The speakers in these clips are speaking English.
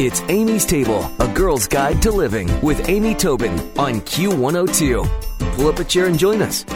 It's Amy's Table, a girl's guide to living with Amy Tobin on Q102. Pull up a chair and join us.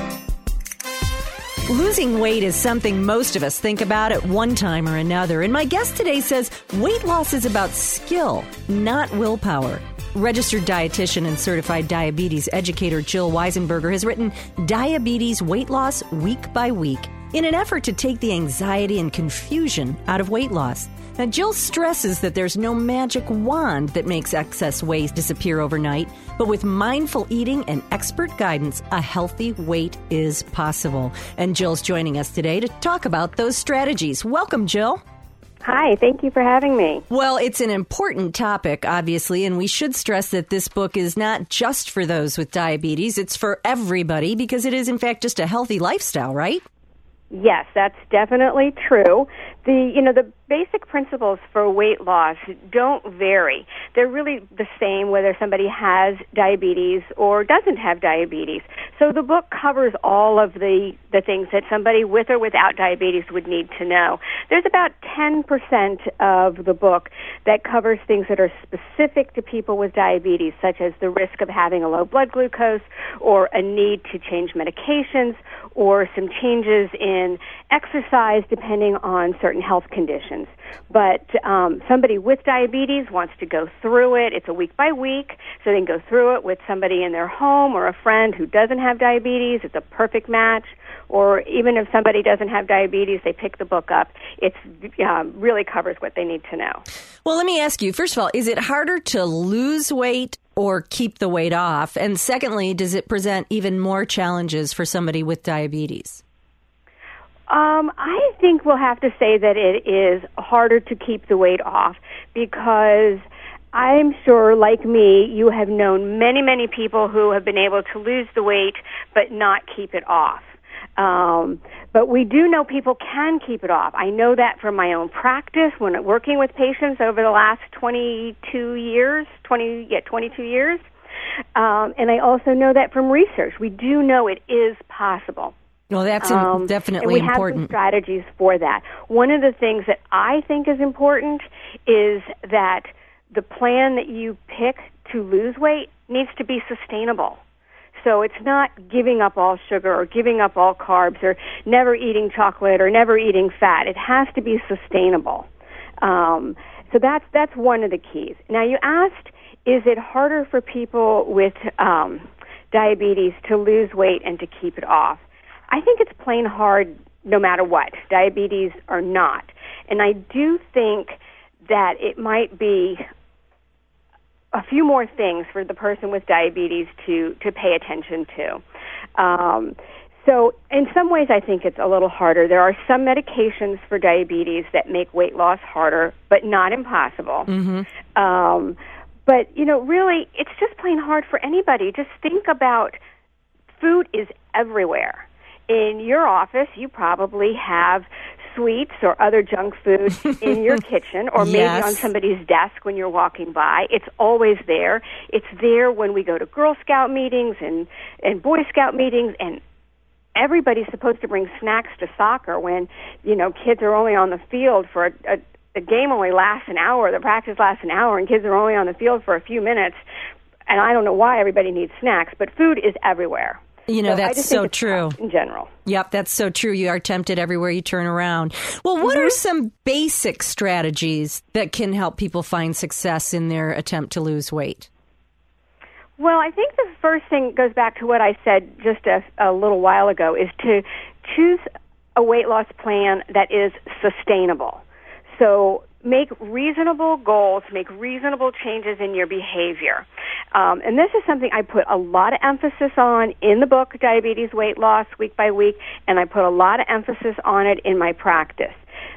Losing weight is something most of us think about at one time or another. And my guest today says weight loss is about skill, not willpower. Registered dietitian and certified diabetes educator Jill Weisenberger has written Diabetes Weight Loss Week by Week in an effort to take the anxiety and confusion out of weight loss. Now, Jill stresses that there's no magic wand that makes excess weight disappear overnight, but with mindful eating and expert guidance, a healthy weight is possible. And Jill's joining us today to talk about those strategies. Welcome, Jill. Hi, thank you for having me. Well, it's an important topic, obviously, and we should stress that this book is not just for those with diabetes. It's for everybody because it is, in fact, just a healthy lifestyle, right? Yes, that's definitely true. The you know the basic principles for weight loss don't vary. They're really the same whether somebody has diabetes or doesn't have diabetes. So the book covers all of the the things that somebody with or without diabetes would need to know. There's about 10% of the book that covers things that are specific to people with diabetes such as the risk of having a low blood glucose or a need to change medications or some changes in exercise depending on certain health conditions. But um, somebody with diabetes wants to go through it. It's a week by week, so they can go through it with somebody in their home or a friend who doesn't have diabetes. It's a perfect match. Or even if somebody doesn't have diabetes, they pick the book up. It um, really covers what they need to know. Well, let me ask you first of all, is it harder to lose weight or keep the weight off? And secondly, does it present even more challenges for somebody with diabetes? Um, I think we'll have to say that it is harder to keep the weight off because I'm sure, like me, you have known many, many people who have been able to lose the weight but not keep it off. Um, but we do know people can keep it off. I know that from my own practice when working with patients over the last 22 years, 20, yeah, 22 years. Um, and I also know that from research. We do know it is possible. Well, that's um, definitely we important. Have strategies for that. One of the things that I think is important is that the plan that you pick to lose weight needs to be sustainable. So it's not giving up all sugar or giving up all carbs or never eating chocolate or never eating fat. It has to be sustainable. Um, so that's that's one of the keys. Now you asked, is it harder for people with um, diabetes to lose weight and to keep it off? I think it's plain hard no matter what, diabetes or not. And I do think that it might be a few more things for the person with diabetes to to pay attention to. Um, so, in some ways, I think it's a little harder. There are some medications for diabetes that make weight loss harder, but not impossible. Mm-hmm. Um, but you know, really, it's just plain hard for anybody. Just think about food is everywhere. In your office, you probably have sweets or other junk food in your kitchen or maybe yes. on somebody's desk when you're walking by. It's always there. It's there when we go to Girl Scout meetings and, and Boy Scout meetings and everybody's supposed to bring snacks to soccer when, you know, kids are only on the field for a, a the game only lasts an hour, the practice lasts an hour, and kids are only on the field for a few minutes. And I don't know why everybody needs snacks, but food is everywhere. You know, so that's so true. In general. Yep, that's so true. You are tempted everywhere you turn around. Well, what mm-hmm. are some basic strategies that can help people find success in their attempt to lose weight? Well, I think the first thing goes back to what I said just a, a little while ago is to choose a weight loss plan that is sustainable. So make reasonable goals, make reasonable changes in your behavior. Um, and this is something I put a lot of emphasis on in the book, Diabetes Weight Loss, Week by Week, and I put a lot of emphasis on it in my practice.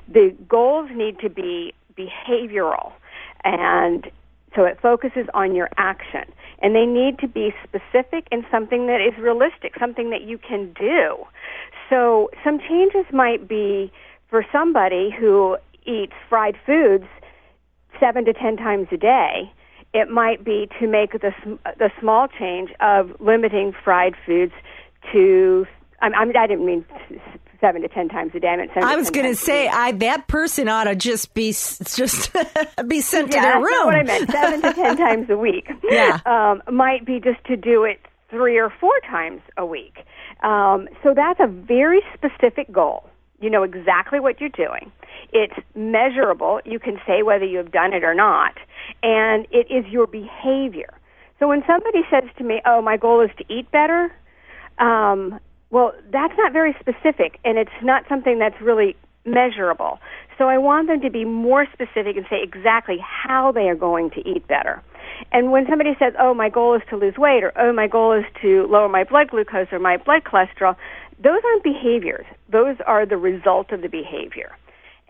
The goals need to be behavioral, and so it focuses on your action. And they need to be specific and something that is realistic, something that you can do. So some changes might be for somebody who eats fried foods seven to ten times a day, it might be to make the the small change of limiting fried foods to. I, I didn't mean seven to ten times a day. I, meant seven I was going to say. I that person ought to just be just be sent yeah, to their that's room. what I meant. Seven to ten times a week. Yeah. um, might be just to do it three or four times a week. Um, so that's a very specific goal. You know exactly what you're doing. It's measurable. You can say whether you have done it or not, and it is your behavior. So when somebody says to me, "Oh, my goal is to eat better," um, well, that's not very specific, and it's not something that's really measurable. So I want them to be more specific and say exactly how they are going to eat better. And when somebody says, "Oh, my goal is to lose weight," or "Oh, my goal is to lower my blood glucose or my blood cholesterol," those aren't behaviors. Those are the result of the behavior.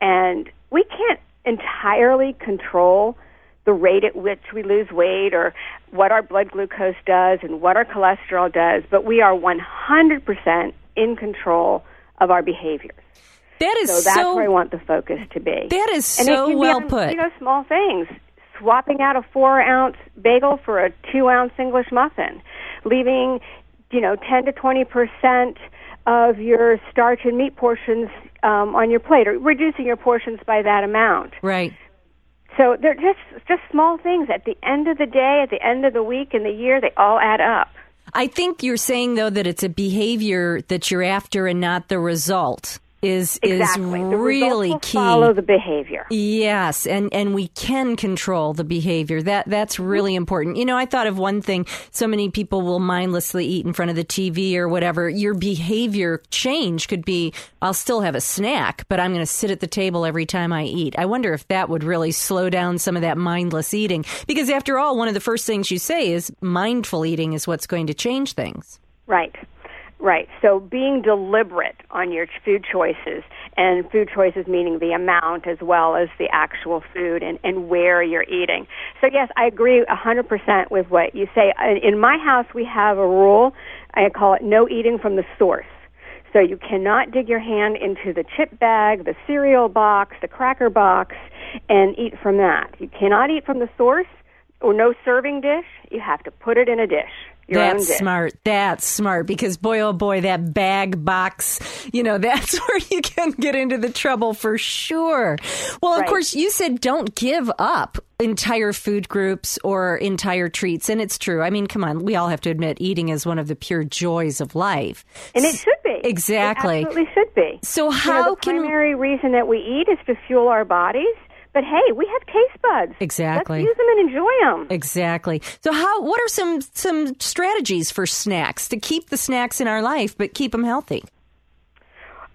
And we can't entirely control the rate at which we lose weight or what our blood glucose does and what our cholesterol does, but we are 100% in control of our behaviors. that is So that's where I want the focus to be. that is so well on, put. You know, small things. Swapping out a four ounce bagel for a two ounce English muffin. Leaving, you know, 10 to 20% of your starch and meat portions um, on your plate or reducing your portions by that amount. right. So they're just just small things. At the end of the day, at the end of the week, and the year, they all add up. I think you're saying though that it's a behavior that you're after and not the result. Is Exactly. is really key. Follow the behavior. Yes, and and we can control the behavior. That that's mm-hmm. really important. You know, I thought of one thing. So many people will mindlessly eat in front of the TV or whatever. Your behavior change could be I'll still have a snack, but I'm going to sit at the table every time I eat. I wonder if that would really slow down some of that mindless eating because after all, one of the first things you say is mindful eating is what's going to change things. Right. Right. So being deliberate on your food choices, and food choices meaning the amount as well as the actual food and, and where you're eating. So yes, I agree 100% with what you say. In my house, we have a rule. I call it no eating from the source. So you cannot dig your hand into the chip bag, the cereal box, the cracker box, and eat from that. You cannot eat from the source or no serving dish. You have to put it in a dish. Your That's smart. That's smart because boy, oh boy, that bag box, you know, that's where you can get into the trouble for sure. Well, of Right. course, you said don't give up entire food groups or entire treats. And it's true. I mean, come on, we all have to admit eating is one of the pure joys of life. And it should be. Exactly. It absolutely should be. So You know, the can primary reason that we eat is to fuel our bodies. But hey, we have taste buds. Exactly. Let's use them and enjoy them. Exactly. So how what are some some strategies for snacks to keep the snacks in our life but keep them healthy?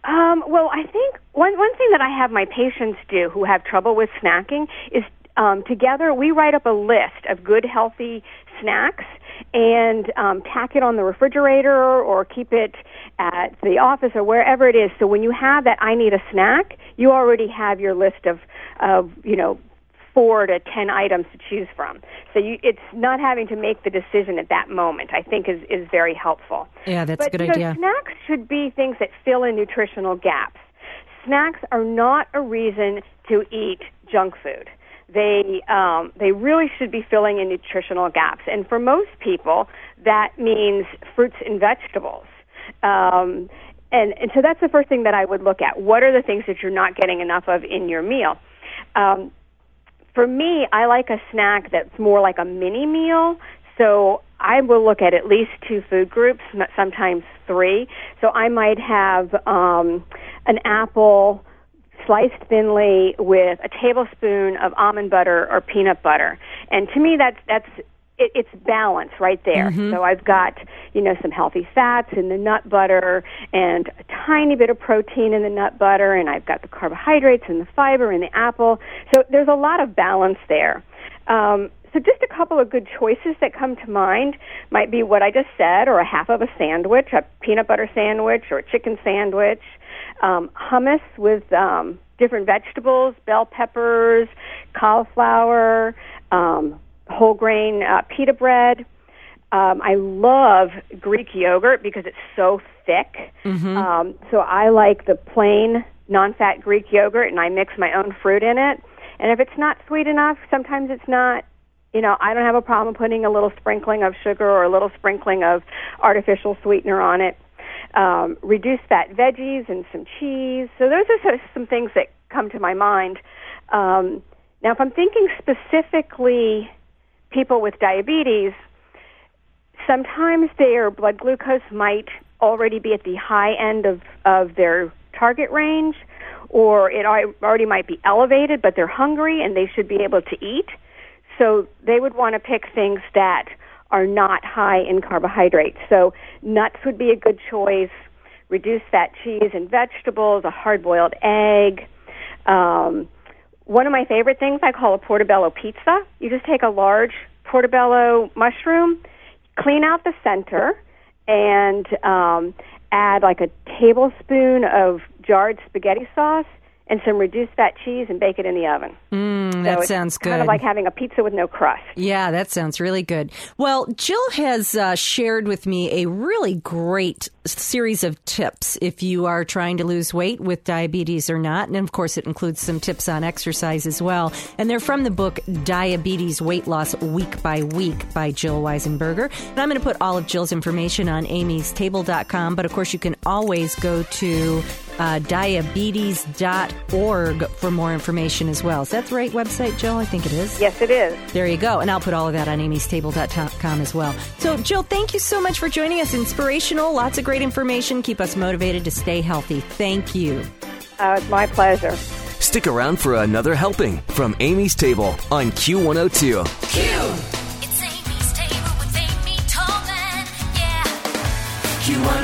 Um, well, I think one one thing that I have my patients do who have trouble with snacking is um, together we write up a list of good healthy snacks and um, tack it on the refrigerator or keep it at the office or wherever it is. So when you have that, I need a snack, you already have your list of of you know four to ten items to choose from. So you, it's not having to make the decision at that moment. I think is is very helpful. Yeah, that's a good know, idea. Snacks should be things that fill in nutritional gaps. Snacks are not a reason to eat junk food. They um, they really should be filling in nutritional gaps, and for most people, that means fruits and vegetables. Um, and, and so that's the first thing that I would look at. What are the things that you're not getting enough of in your meal? Um, for me, I like a snack that's more like a mini meal. So I will look at at least two food groups, sometimes three. So I might have um, an apple sliced thinly with a tablespoon of almond butter or peanut butter. And to me, that's that's it, it's balance right there. So I've got you know some healthy fats in the nut butter and a tiny bit of protein in the nut butter, and I've got the carbohydrates and the fiber in the apple. So there's a lot of balance there. Um, so just a couple of good choices that come to mind might be what I just said, or a half of a sandwich, a peanut butter sandwich, or a chicken sandwich, um, hummus with um, different vegetables, bell peppers, cauliflower, um, whole grain uh, pita bread. Um, I love Greek yogurt because it's so thick. Um, so I like the plain non-fat Greek yogurt, and I mix my own fruit in it. And if it's not sweet enough, sometimes it's not. You know, I don't have a problem putting a little sprinkling of sugar or a little sprinkling of artificial sweetener on it. um, reduced fat veggies and some cheese. So those are sort of some things that come to my mind. Um, now, if I'm thinking specifically people with diabetes, sometimes their blood glucose might already be at the high end of, of their target range, or it already might be elevated, but they're hungry and they should be able to eat. So they would want to pick things that are not high in carbohydrates. So nuts would be a good choice. Reduce fat cheese and vegetables, a hard boiled egg. Um, one of my favorite things I call a portobello pizza. You just take a large portobello mushroom, clean out the center, and um, add like a tablespoon of jarred spaghetti sauce and some reduced fat cheese and bake it in the oven. Mm, that so sounds good. Kind of like having a pizza with no crust. Yeah, that sounds really good. Well, Jill has uh, shared with me a really great series of tips if you are trying to lose weight with diabetes or not. And of course, it includes some tips on exercise as well. And they're from the book Diabetes Weight Loss Week by Week by Jill Weisenberger. And I'm going to put all of Jill's information on amystable.com. But of course, you can always go to uh, diabetes.org for more information as well. Is that the right website, Jill? I think it is. Yes, it is. There you go. And I'll put all of that on amystable.com as well. So, Jill, thank you so much for joining us. Inspirational, lots of great information. Keep us motivated to stay healthy. Thank you. Uh, it's my pleasure. Stick around for another helping from Amy's Table on Q102. Q! It's Amy's Table with Amy Tallman, yeah. Q102.